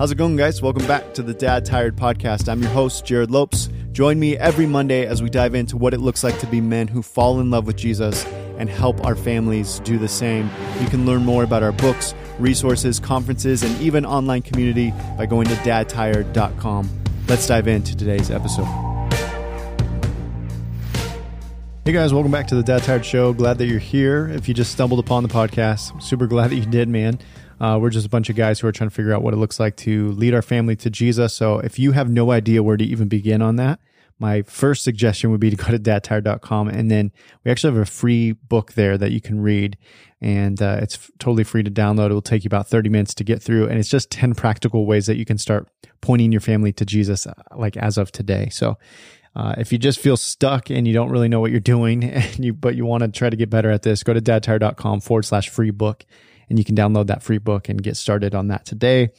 How's it going, guys? Welcome back to the Dad Tired Podcast. I'm your host, Jerrad Lopes. Join me every Monday as we dive into what it looks like to be men who fall in love with Jesus and help our families do the same. You can learn more about our books, resources, conferences, and even online community by going to dadtired.com. Let's dive into today's episode. Hey guys, welcome back to the Dad Tired Show. Glad that you're here. If you just stumbled upon the podcast, super glad that you did, man. Uh, we're just a bunch of guys who are trying to figure out what it looks like to lead our family to Jesus. So if you have no idea where to even begin on that, my first suggestion would be to go to dadtired.com and then we actually have a free book there that you can read and uh, it's f- totally free to download. It will take you about 30 minutes to get through and it's just 10 practical ways that you can start pointing your family to Jesus uh, like as of today. So uh, if you just feel stuck and you don't really know what you're doing and you but you want to try to get better at this, go to dadtired.com forward slash free book and you can download that free book and get started on that today.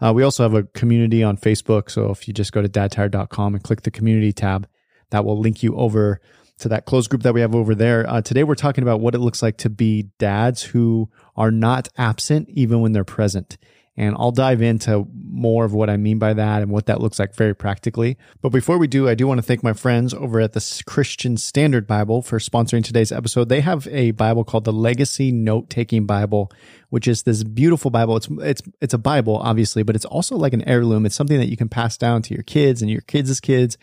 Uh, we also have a community on Facebook. So if you just go to dadtired.com and click the community tab, that will link you over to that closed group that we have over there. Uh, today, we're talking about what it looks like to be dads who are not absent even when they're present. And I'll dive into more of what I mean by that and what that looks like very practically. But before we do, I do want to thank my friends over at the Christian Standard Bible for sponsoring today's episode. They have a Bible called the Legacy Note Taking Bible, which is this beautiful Bible. It's it's it's a Bible, obviously, but it's also like an heirloom. It's something that you can pass down to your kids and your kids' kids,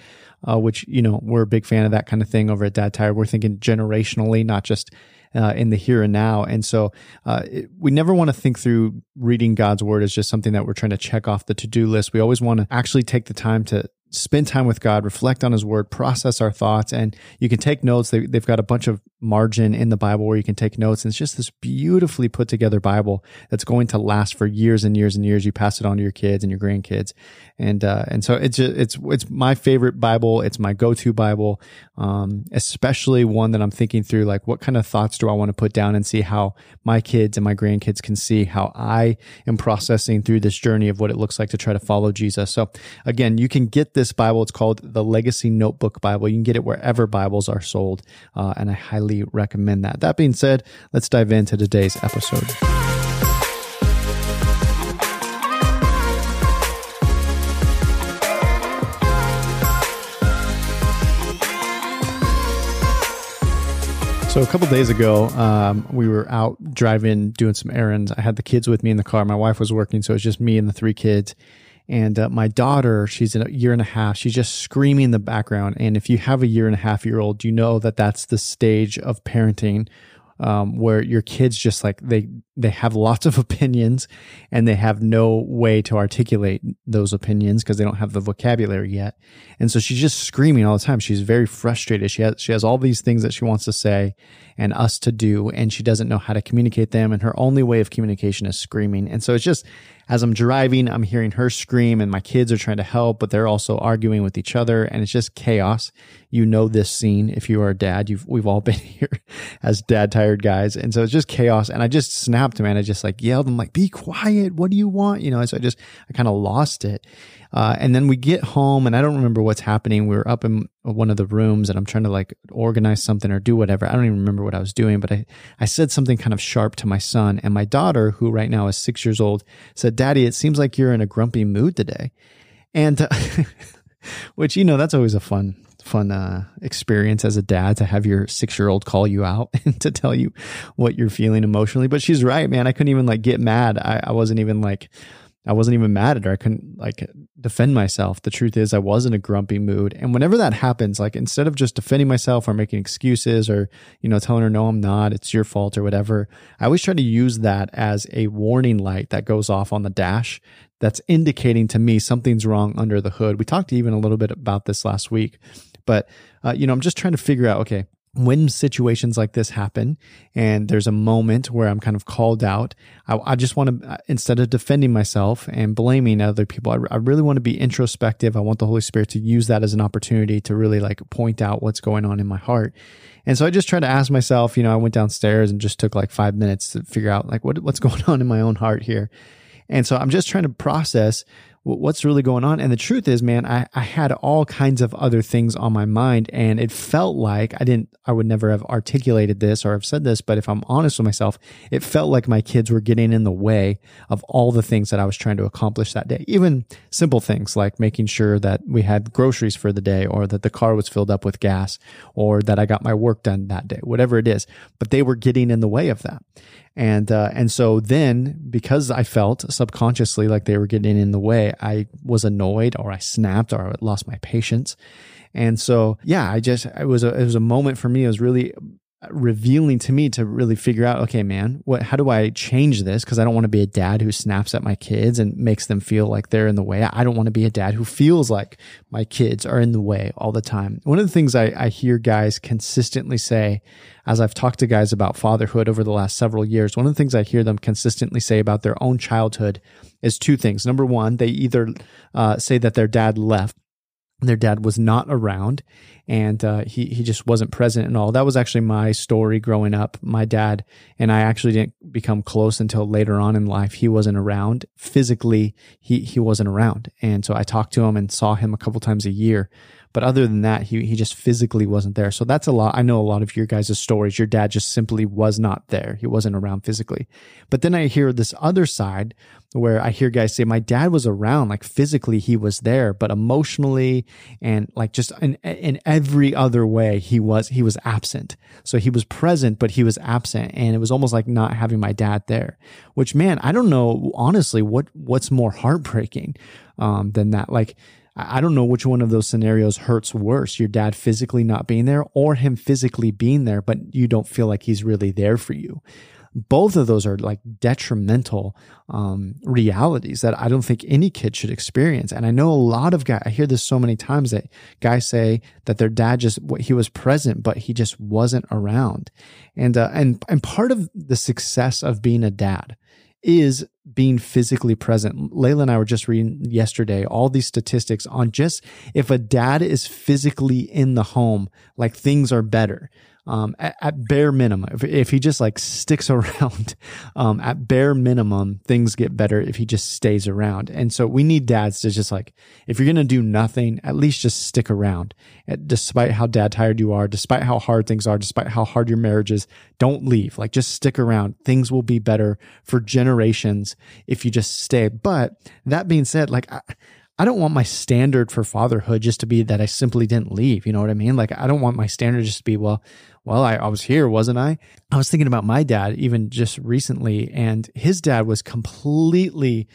uh, which you know we're a big fan of that kind of thing over at Dad Tired. We're thinking generationally, not just uh, in the here and now. And so uh, it, we never want to think through reading God's word as just something that we're trying to check off the to do list. We always want to actually take the time to spend time with God, reflect on His Word, process our thoughts, and you can take notes. They, have got a bunch of margin in the Bible where you can take notes. And it's just this beautifully put together Bible that's going to last for years and years and years. You pass it on to your kids and your grandkids, and uh, and so it's just, it's it's my favorite Bible. It's my go to Bible, um, especially one that I'm thinking through like what kind of thoughts do I want to put down and see how my kids and my grandkids can see how I am processing through this journey of what it looks like to try to follow Jesus. So again, you can get this Bible. It's called the Legacy Notebook Bible. You can get it wherever Bibles are sold, uh, and I highly recommend that. That being said, let's dive into today's episode. So a couple days ago, um, we were out driving, doing some errands. I had the kids with me in the car. My wife was working, so it was just me and the three kids. And uh, my daughter, she's a year and a half. She's just screaming in the background. And if you have a year and a half year old, you know that that's the stage of parenting um, where your kids just like they they have lots of opinions and they have no way to articulate those opinions because they don't have the vocabulary yet. And so she's just screaming all the time. She's very frustrated. She has she has all these things that she wants to say and us to do and she doesn't know how to communicate them and her only way of communication is screaming. And so it's just as I'm driving, I'm hearing her scream and my kids are trying to help, but they're also arguing with each other and it's just chaos. You know this scene if you are a dad. You've we've all been here as dad tired guys. And so it's just chaos and I just snapped snapped, man. I just like yelled. I'm like, be quiet. What do you want? You know, so I just, I kind of lost it. Uh, and then we get home and I don't remember what's happening. We were up in one of the rooms and I'm trying to like organize something or do whatever. I don't even remember what I was doing, but I, I said something kind of sharp to my son and my daughter, who right now is six years old, said, daddy, it seems like you're in a grumpy mood today. And, uh, which, you know, that's always a fun, fun uh, experience as a dad to have your six year old call you out and to tell you what you're feeling emotionally. But she's right, man. I couldn't even like get mad. I, I wasn't even like, I wasn't even mad at her. I couldn't like defend myself. The truth is, I was in a grumpy mood. And whenever that happens, like instead of just defending myself or making excuses or, you know, telling her, no, I'm not, it's your fault or whatever, I always try to use that as a warning light that goes off on the dash that's indicating to me something's wrong under the hood. We talked even a little bit about this last week but, uh, you know, I'm just trying to figure out, okay, when situations like this happen and there's a moment where I'm kind of called out, I, I just want to, uh, instead of defending myself and blaming other people, I, I, really want to be introspective. I want the Holy Spirit to use that as an opportunity to really like point out what's going on in my heart. And so I just try to ask myself, you know, I went downstairs and just took like five minutes to figure out like what, what's going on in my own heart here. And so I'm just trying to process what's really going on? And the truth is, man, I, I had all kinds of other things on my mind. And it felt like I didn't, I would never have articulated this or have said this, but if I'm honest with myself, it felt like my kids were getting in the way of all the things that I was trying to accomplish that day. Even simple things like making sure that we had groceries for the day or that the car was filled up with gas or that I got my work done that day, whatever it is. But they were getting in the way of that. And, uh, and so then because I felt subconsciously like they were getting in the way, I was annoyed or I snapped or I lost my patience. And so, yeah, I just, it was a, it was a moment for me. It was really revealing to me to really figure out okay man what how do i change this? Because i don't want to be a dad who snaps at my kids and makes them feel like they're in the way. I don't want to be a dad who feels like my kids are in the way all the time. One of the things i, I hear guys consistently say as i've talked to guys about fatherhood over the last several years one of the things i hear them consistently say about their own childhood is two things. Number one they either uh, say that their dad left their dad was not around and uh, he he just wasn't present and all. That was actually my story growing up. My dad and I actually didn't become close until later on in life. He wasn't around physically. He he wasn't around, and so I talked to him and saw him a couple times a year. But other than that, he, he just physically wasn't there. So that's a lot. I know a lot of your guys' stories. Your dad just simply was not there. He wasn't around physically. But then I hear this other side where I hear guys say, my dad was around, like physically he was there, but emotionally and like just in, in every other way, he was, he was absent. So he was present, but he was absent. And it was almost like not having my dad there, which man, I don't know, honestly, what, what's more heartbreaking, um, than that. Like, I don't know which one of those scenarios hurts worse your dad physically not being there or him physically being there, but you don't feel like he's really there for you. Both of those are like detrimental um, realities that I don't think any kid should experience. And I know a lot of guys, I hear this so many times that guys say that their dad just, he was present, but he just wasn't around. And, uh, and, and part of the success of being a dad is being physically present. Layla and I were just reading yesterday all these statistics on just if a dad is physically in the home, like things are better um, at, at, bare minimum, if, if he just like sticks around, um, at bare minimum, things get better if he just stays around. And so we need dads to just like, if you're going to do nothing, at least just stick around. Despite how dad tired you are, despite how hard things are, despite how hard your marriage is, don't leave. Like just stick around. Things will be better for generations if you just stay. But that being said, like, I, I don't want my standard for fatherhood just to be that I simply didn't leave. You know what I mean? Like, I don't want my standard just to be, well, well, I, I was here, wasn't I? I was thinking about my dad even just recently, and his dad was completely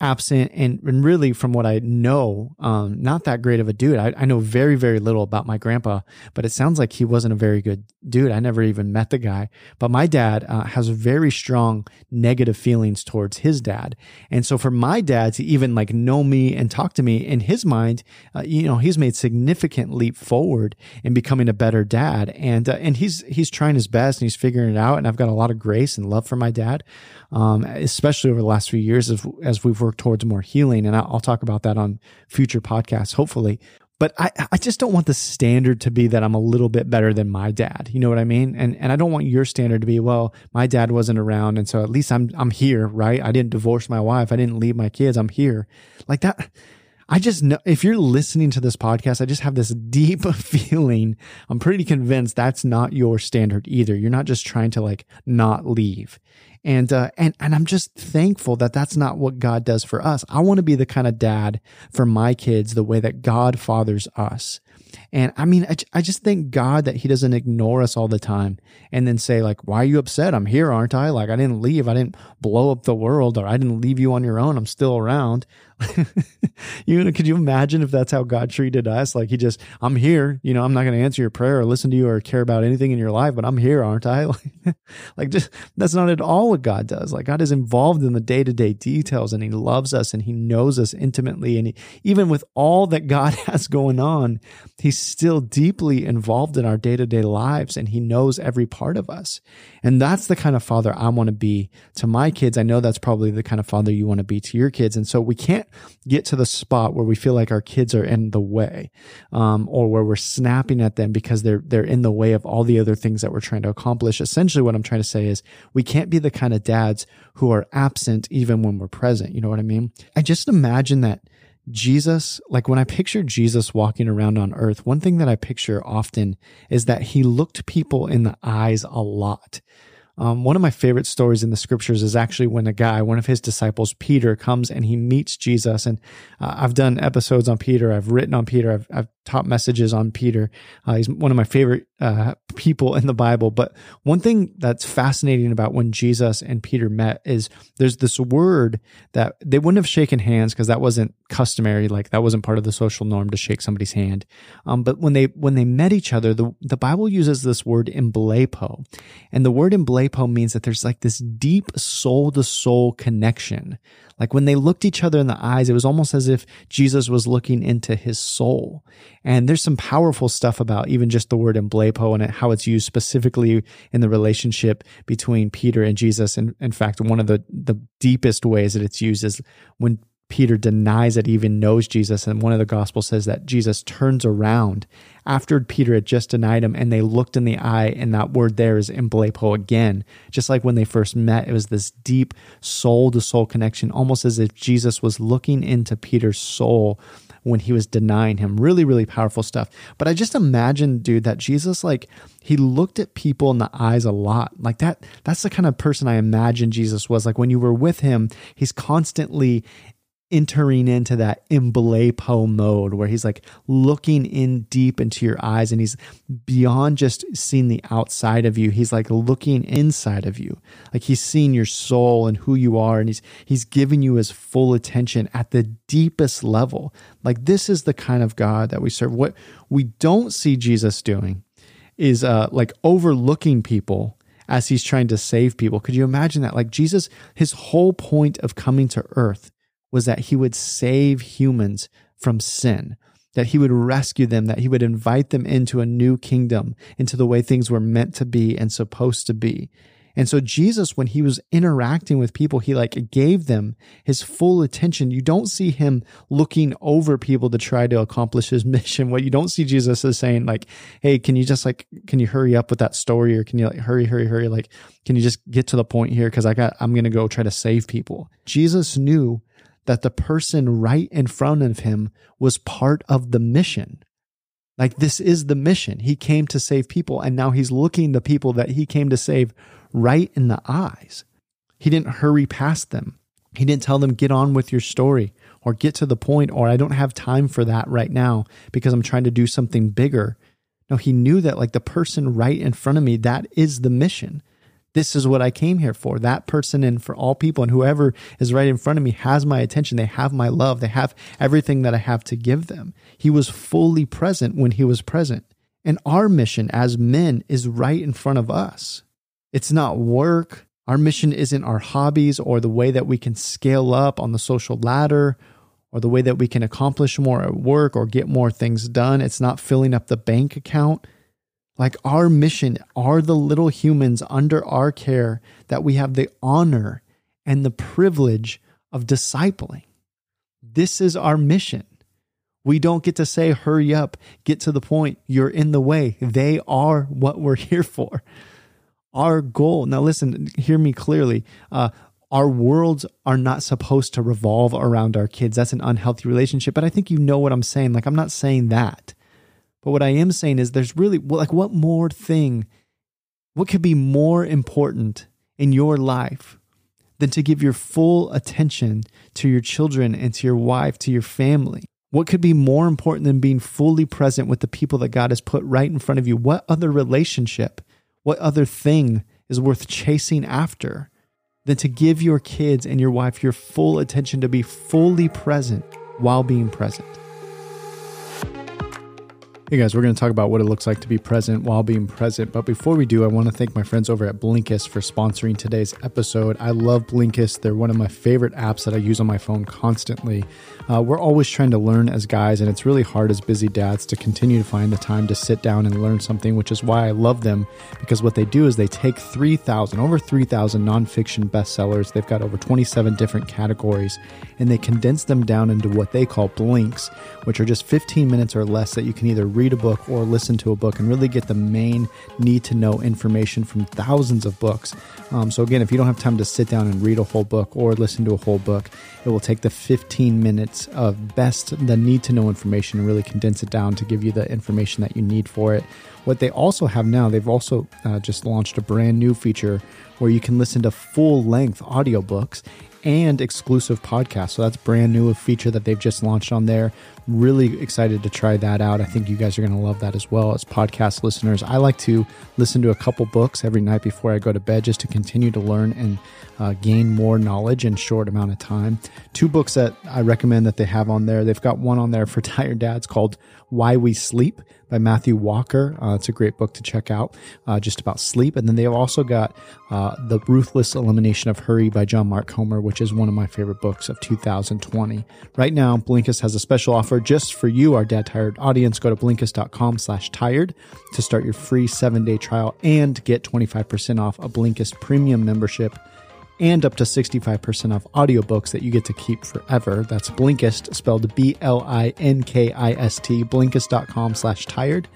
absent and, and really from what I know, um, not that great of a dude. I, I know very, very little about my grandpa, but it sounds like he wasn't a very good dude. I never even met the guy, but my dad uh, has very strong negative feelings towards his dad. And so for my dad to even like know me and talk to me in his mind, uh, you know, he's made significant leap forward in becoming a better dad. And, uh, and he's, he's trying his best and he's figuring it out. And I've got a lot of grace and love for my dad um, especially over the last few years as, as we've worked towards more healing. And I'll talk about that on future podcasts, hopefully. But I, I just don't want the standard to be that I'm a little bit better than my dad. You know what I mean? And and I don't want your standard to be, well, my dad wasn't around and so at least I'm I'm here, right? I didn't divorce my wife, I didn't leave my kids, I'm here. Like that I just know if you're listening to this podcast, I just have this deep feeling. I'm pretty convinced that's not your standard either. You're not just trying to like not leave and uh, and and I'm just thankful that that's not what God does for us. I want to be the kind of dad for my kids the way that God fathers us. And I mean, I, I just thank God that He doesn't ignore us all the time and then say, like, why are you upset? I'm here, aren't I? Like, I didn't leave. I didn't blow up the world or I didn't leave you on your own. I'm still around. you know, could you imagine if that's how God treated us? Like, He just, I'm here. You know, I'm not going to answer your prayer or listen to you or care about anything in your life, but I'm here, aren't I? like, just, that's not at all what God does. Like, God is involved in the day to day details and He loves us and He knows us intimately. And he, even with all that God has going on, He's still deeply involved in our day to day lives and he knows every part of us. And that's the kind of father I want to be to my kids. I know that's probably the kind of father you want to be to your kids. And so we can't get to the spot where we feel like our kids are in the way, um, or where we're snapping at them because they're they're in the way of all the other things that we're trying to accomplish. Essentially, what I'm trying to say is we can't be the kind of dads who are absent even when we're present. You know what I mean? I just imagine that Jesus, like when I picture Jesus walking around on earth, one thing that I picture often is that he looked people in the eyes a lot. Um, one of my favorite stories in the scriptures is actually when a guy, one of his disciples, Peter, comes and he meets Jesus. And uh, I've done episodes on Peter. I've written on Peter. I've, I've taught messages on Peter. Uh, he's one of my favorite uh, people in the Bible. But one thing that's fascinating about when Jesus and Peter met is there's this word that they wouldn't have shaken hands because that wasn't customary. Like that wasn't part of the social norm to shake somebody's hand. Um, but when they when they met each other, the the Bible uses this word emblepo, and the word emblepo means that there's like this deep soul to soul connection. Like when they looked each other in the eyes, it was almost as if Jesus was looking into his soul. And there's some powerful stuff about even just the word emblepo and how it's used specifically in the relationship between Peter and Jesus. And in fact, one of the, the deepest ways that it's used is when Peter denies that he even knows Jesus. And one of the gospels says that Jesus turns around after Peter had just denied him and they looked in the eye. And that word there is emblepo again. Just like when they first met, it was this deep soul to soul connection, almost as if Jesus was looking into Peter's soul when he was denying him. Really, really powerful stuff. But I just imagine, dude, that Jesus, like, he looked at people in the eyes a lot. Like that, that's the kind of person I imagine Jesus was. Like when you were with him, he's constantly entering into that emblepo mode where he's like looking in deep into your eyes and he's beyond just seeing the outside of you. He's like looking inside of you. Like he's seeing your soul and who you are and he's he's giving you his full attention at the deepest level. Like this is the kind of god that we serve. What we don't see jesus doing is uh like overlooking people as he's trying to save people. Could you imagine that? Like jesus his whole point of coming to earth was that he would save humans from sin, that he would rescue them, that he would invite them into a new kingdom, into the way things were meant to be and supposed to be. And so Jesus, when he was interacting with people, he like gave them his full attention. You don't see him looking over people to try to accomplish his mission. What you don't see Jesus is saying like, Hey, can you just like, can you hurry up with that story or can you like hurry, hurry, hurry? Like, can you just get to the point here? Cause I got, I'm going to go try to save people. Jesus knew that the person right in front of him was part of the mission. Like this is the mission. He came to save people and now he's looking the people that he came to save right in the eyes. He didn't hurry past them. He didn't tell them get on with your story or get to the point or I don't have time for that right now because I'm trying to do something bigger. No, he knew that like the person right in front of me, that is the mission. This is what I came here for. That person and for all people and whoever is right in front of me has my attention. They have my love. They have everything that I have to give them. He was fully present when he was present. And our mission as men is right in front of us. It's not work. Our mission isn't our hobbies or the way that we can scale up on the social ladder or the way that we can accomplish more at work or get more things done. It's not filling up the bank account. Like our mission are the little humans under our care that we have the honor and the privilege of discipling. This is our mission. We don't get to say, hurry up, get to the point, you're in the way. They are what we're here for. Our goal, now listen, hear me clearly. Uh, our worlds are not supposed to revolve around our kids. That's an unhealthy relationship. But I think you know what I'm saying. Like, I'm not saying that. But what I am saying is there's really like what more thing, what could be more important in your life than to give your full attention to your children and to your wife, to your family? What could be more important than being fully present with the people that God has put right in front of you? What other relationship, what other thing is worth chasing after than to give your kids and your wife your full attention to be fully present while being present? Hey guys, we're going to talk about what it looks like to be present while being present. But before we do, I want to thank my friends over at Blinkist for sponsoring today's episode. I love Blinkist. They're one of my favorite apps that I use on my phone constantly. Uh, we're always trying to learn as guys, and it's really hard as busy dads to continue to find the time to sit down and learn something, which is why I love them because what they do is they take 3,000, over 3,000 nonfiction bestsellers. They've got over 27 different categories, and they condense them down into what they call blinks, which are just 15 minutes or less that you can either read a book or listen to a book and really get the main need to know information from thousands of books. Um, so, again, if you don't have time to sit down and read a whole book or listen to a whole book, it will take the 15 minutes of best, the need to know information and really condense it down to give you the information that you need for it. What they also have now, they've also uh, just launched a brand new feature where you can listen to full length audiobooks and exclusive podcasts. So that's brand new, a feature that they've just launched on there. Really excited to try that out. I think you guys are going to love that as well as podcast listeners. I like to listen to a couple books every night before I go to bed just to continue to learn and uh, gain more knowledge in short amount of time. Two books that I recommend that they have on there. They've got one on there for tired dads called Why We Sleep by Matthew Walker. Uh, it's a great book to check out, uh, just about sleep. And then they've also got uh, The Ruthless Elimination of Hurry by John Mark Comer, which is one of my favorite books of 2020. Right now, Blinkist has a special offer just for you, our Dad Tired audience. Go to Blinkist.com slash tired to start your free seven-day trial and get 25% off a Blinkist premium membership and up to 65% off audiobooks that you get to keep forever. That's Blinkist, spelled B-L-I-N-K-I-S-T, Blinkist.com slash tired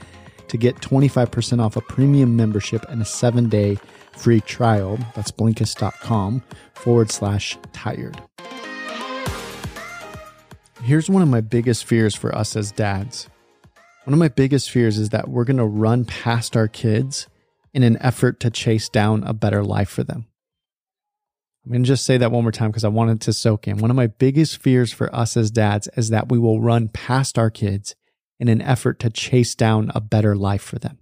to get 25% off a premium membership and a seven-day free trial. That's Blinkist.com forward slash tired. Here's one of my biggest fears for us as dads. One of my biggest fears is that we're going to run past our kids in an effort to chase down a better life for them. I'm going to just say that one more time because I wanted to soak in. One of my biggest fears for us as dads is that we will run past our kids in an effort to chase down a better life for them.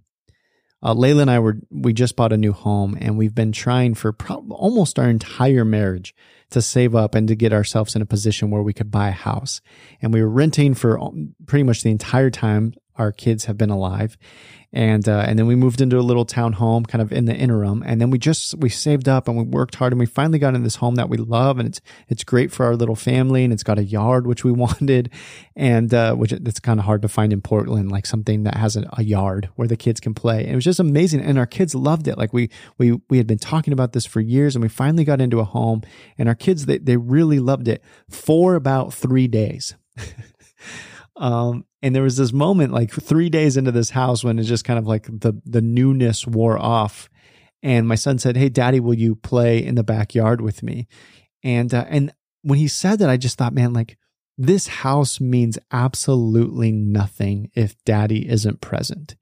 Uh, Layla and I were, we just bought a new home and we've been trying for pro- almost our entire marriage to save up and to get ourselves in a position where we could buy a house. And we were renting for pretty much the entire time our kids have been alive. And uh, and then we moved into a little town home kind of in the interim. And then we just we saved up and we worked hard and we finally got in this home that we love. And it's it's great for our little family and it's got a yard which we wanted. And uh, which it's kind of hard to find in Portland like something that has a, a, yard where the kids can play. And it was just amazing. And our kids loved it. Like we we we had been talking about this for years and we finally got into a home and our kids they, they really loved it for about three days Um, and there was this moment like three days into this house when it's just kind of like the the newness wore off. And my son said, "Hey, Daddy, will you play in the backyard with me?" And uh, and when he said that, I just thought, man, like this house means absolutely nothing if Daddy isn't present.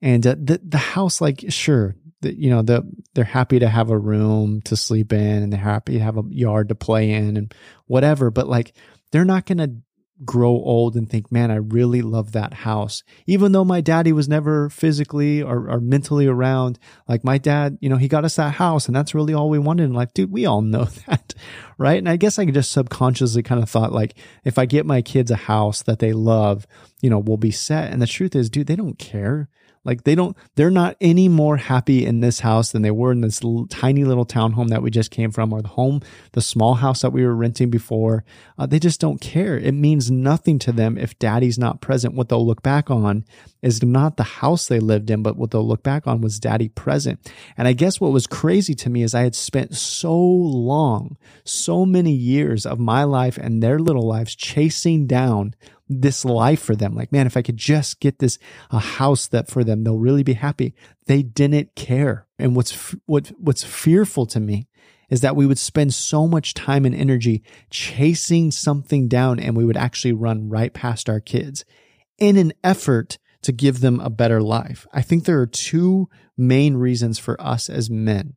And uh, the the house, like, sure, the, you know, the they're happy to have a room to sleep in, and they're happy to have a yard to play in, and whatever. But like, they're not going to grow old and think, man, I really love that house. Even though my daddy was never physically or, or, mentally around, like my dad, you know, he got us that house and that's really all we wanted in life. Dude, we all know that, right? And I guess I just subconsciously kind of thought like, if I get my kids a house that they love, you know, we'll be set. And the truth is, dude, they don't care. Like they don't, they're not any more happy in this house than they were in this tiny little townhome that we just came from or the home, the small house that we were renting before. Uh, they just don't care. It means nothing to them if daddy's not present. What they'll look back on is not the house they lived in, but what they'll look back on was daddy present. And I guess what was crazy to me is I had spent so long, so many years of my life and their little lives chasing down this life for them. Like, man, if I could just get this a house that for them, they'll really be happy. They didn't care. And what's what what's fearful to me is that we would spend so much time and energy chasing something down and we would actually run right past our kids in an effort to give them a better life. I think there are two main reasons for us as men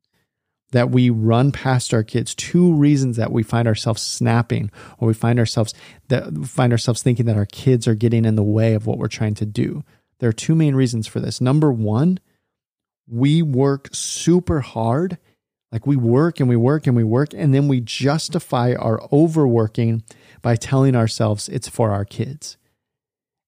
that we run past our kids two reasons that we find ourselves snapping or we find ourselves that find ourselves thinking that our kids are getting in the way of what we're trying to do. There are two main reasons for this. Number one we work super hard. Like we work and we work and we work and then we justify our overworking by telling ourselves it's for our kids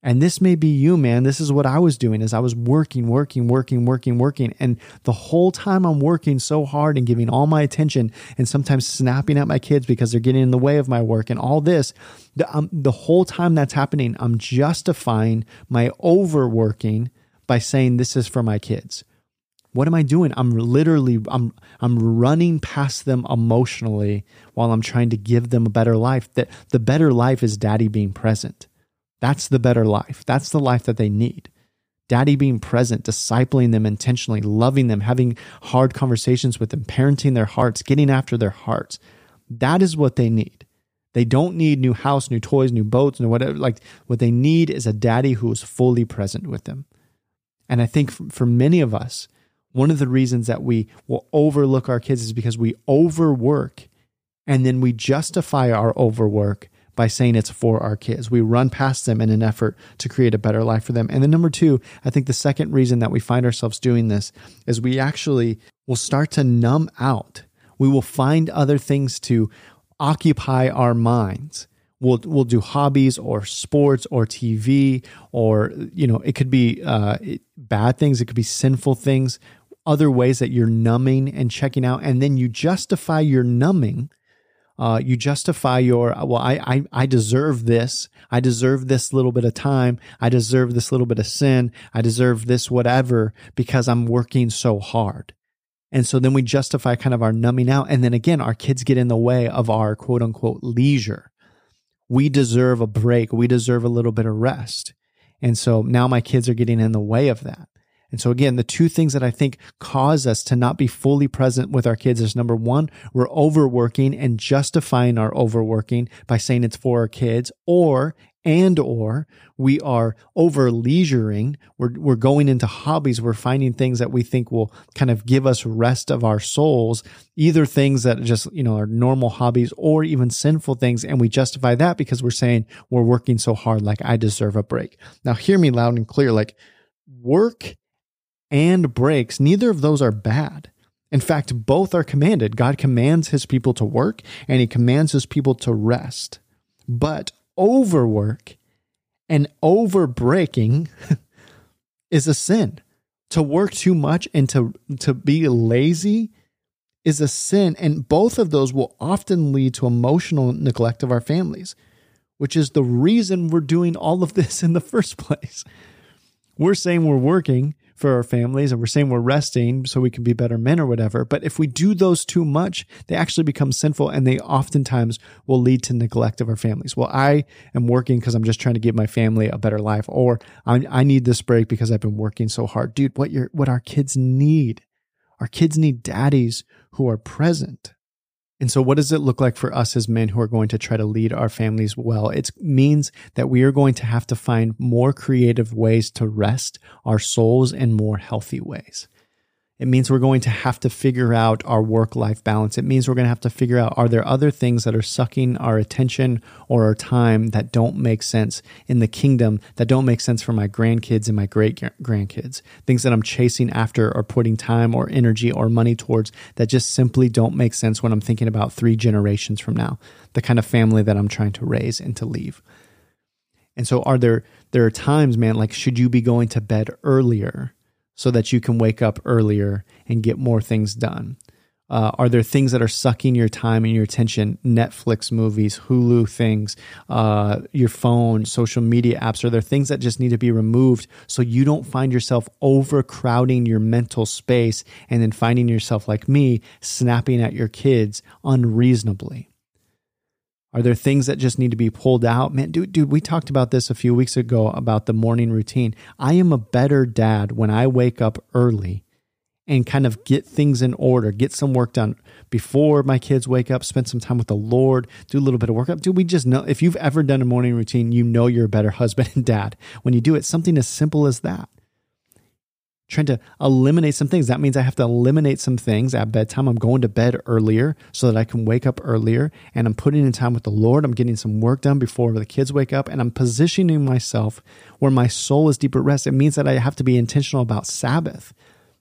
And this may be you, man. This is what I was doing is I was working, working, working, working, working. And the whole time I'm working so hard and giving all my attention and sometimes snapping at my kids because they're getting in the way of my work and all this. The, um, the whole time that's happening, I'm justifying my overworking by saying this is for my kids. What am I doing? I'm literally I'm I'm running past them emotionally while I'm trying to give them a better life. That the better life is daddy being present. That's the better life. That's the life that they need. Daddy being present, discipling them intentionally, loving them, having hard conversations with them, parenting their hearts, getting after their hearts. That is what they need. They don't need new house, new toys, new boats, and whatever. Like what they need is a daddy who is fully present with them. And I think for many of us, one of the reasons that we will overlook our kids is because we overwork and then we justify our overwork by saying it's for our kids. We run past them in an effort to create a better life for them. And then number two, I think the second reason that we find ourselves doing this is we actually will start to numb out. We will find other things to occupy our minds. We'll, we'll do hobbies or sports or TV or, you know, it could be uh, bad things. It could be sinful things, other ways that you're numbing and checking out. And then you justify your numbing uh, you justify your well I, I i deserve this. I deserve this little bit of time. I deserve this little bit of sin. I deserve this whatever because i'm working so hard. And so then we justify kind of our numbing out. And then again our kids get in the way of our quote unquote leisure. We deserve a break. We deserve a little bit of rest. And so now my kids are getting in the way of that and so again, the two things that I think cause us to not be fully present with our kids is number one, we're overworking and justifying our overworking by saying it's for our kids or and or we are over leisuring we're, we're going into hobbies. We're finding things that we think will kind of give us rest of our souls. Either things that just you know are normal hobbies or even sinful things. And we justify that because we're saying we're working so hard like i deserve a break. Now hear me loud and clear. Like work and breaks, neither of those are bad. In fact, both are commanded. God commands his people to work and he commands his people to rest. But overwork and overbreaking is a sin. To work too much and to, to be lazy is a sin. And both of those will often lead to emotional neglect of our families, which is the reason we're doing all of this in the first place. We're saying we're working for our families and we're saying we're resting so we can be better men or whatever. But if we do those too much, they actually become sinful and they oftentimes will lead to neglect of our families. Well, I am working because I'm just trying to give my family a better life, or I, I need this break because I've been working so hard. Dude, what your what our kids need. Our kids need daddies who are present. And so, what does it look like for us as men who are going to try to lead our families well? It means that we are going to have to find more creative ways to rest our souls in more healthy ways. It means we're going to have to figure out our work life balance. It means we're going to have to figure out are there other things that are sucking our attention or our time that don't make sense in the kingdom, that don't make sense for my grandkids and my great grandkids? Things that I'm chasing after or putting time or energy or money towards that just simply don't make sense when I'm thinking about three generations from now, the kind of family that I'm trying to raise and to leave. And so are there there are times, man, like should you be going to bed earlier? So that you can wake up earlier and get more things done? Uh, are there things that are sucking your time and your attention? Netflix movies, Hulu things, uh, your phone, social media apps. Are there things that just need to be removed so you don't find yourself overcrowding your mental space and then finding yourself like me snapping at your kids unreasonably? Are there things that just need to be pulled out? Man, dude, dude, we talked about this a few weeks ago about the morning routine. I am a better dad when I wake up early and kind of get things in order, get some work done before my kids wake up, spend some time with the Lord, do a little bit of work. up. Dude, we just know if you've ever done a morning routine, you know you're a better husband and dad when you do it. Something as simple as that trying to eliminate some things. That means I have to eliminate some things at bedtime. I'm going to bed earlier so that I can wake up earlier and I'm putting in time with the Lord. I'm getting some work done before the kids wake up and I'm positioning myself where my soul is deeper rest. It means that I have to be intentional about Sabbath,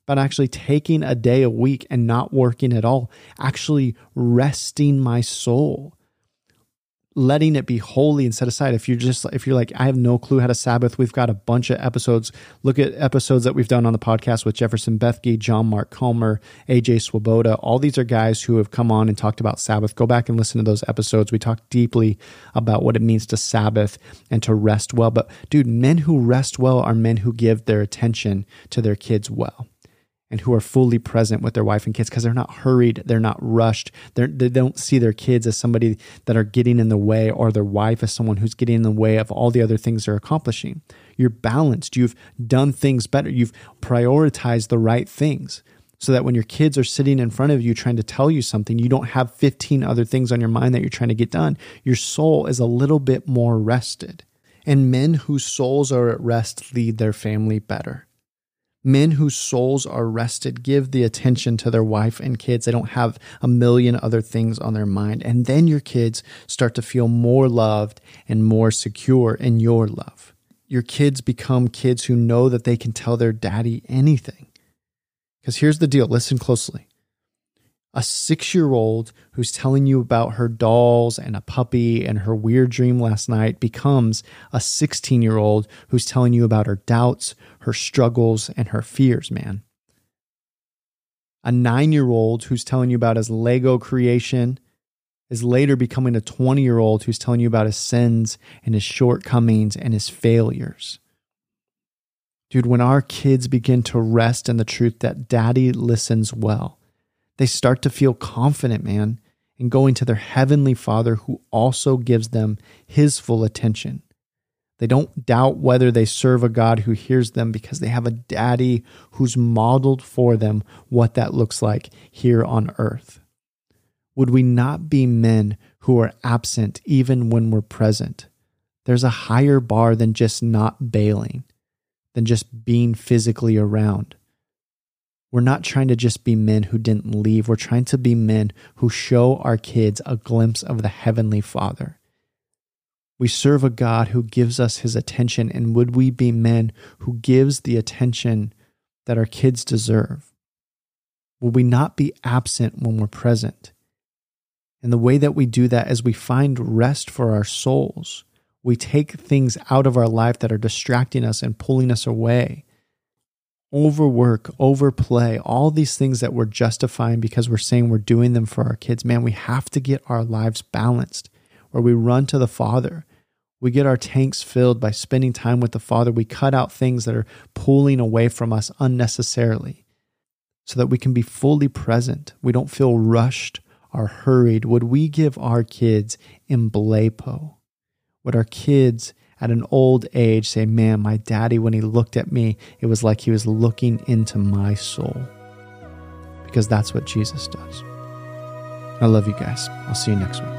but actually taking a day a week and not working at all, actually resting my soul letting it be holy and set aside. If you're just if you're like, I have no clue how to Sabbath, we've got a bunch of episodes. Look at episodes that we've done on the podcast with Jefferson Bethke, John Mark Comer, AJ Swoboda. All these are guys who have come on and talked about Sabbath. Go back and listen to those episodes. We talk deeply about what it means to Sabbath and to rest well. But dude, men who rest well are men who give their attention to their kids well and who are fully present with their wife and kids because they're not hurried, they're not rushed, they're, they don't see their kids as somebody that are getting in the way or their wife as someone who's getting in the way of all the other things they're accomplishing. You're balanced, you've done things better, you've prioritized the right things so that when your kids are sitting in front of you trying to tell you something, you don't have 15 other things on your mind that you're trying to get done. Your soul is a little bit more rested. And men whose souls are at rest lead their family better. Men whose souls are rested give the attention to their wife and kids. They don't have a million other things on their mind. And then your kids start to feel more loved and more secure in your love. Your kids become kids who know that they can tell their daddy anything. Because here's the deal listen closely a six year old who's telling you about her dolls and a puppy and her weird dream last night becomes a 16 year old who's telling you about her doubts, her struggles, and her fears, man. A nine year old who's telling you about his Lego creation is later becoming a 20 year old who's telling you about his sins and his shortcomings and his failures. Dude, when our kids begin to rest in the truth that daddy listens well, they start to feel confident, man, in going to their heavenly Father who also gives them his full attention. They don't doubt whether they serve a God who hears them because they have a daddy who's modeled for them what that looks like here on earth. Would we not be men who are absent even when we're present? There's a higher bar than just not bailing, than just being physically around. We're not trying to just be men who didn't leave. We're trying to be men who show our kids a glimpse of the Heavenly Father. We serve a God who gives us his attention, and would we be men who gives the attention that our kids deserve? Will we not be absent when we're present? And the way that we do that is we find rest for our souls. We take things out of our life that are distracting us and pulling us away overwork, overplay, all these things that we're justifying because we're saying we're doing them for our kids. Man, we have to get our lives balanced where we run to the Father. We get our tanks filled by spending time with the Father. We cut out things that are pulling away from us unnecessarily so that we can be fully present. We don't feel rushed or hurried. Would we give our kids emblepo? Would our kids at an old age say, Man, my daddy, when he looked at me, it was like he was looking into my soul. Because that's what Jesus does. I love you guys. I'll see you next week.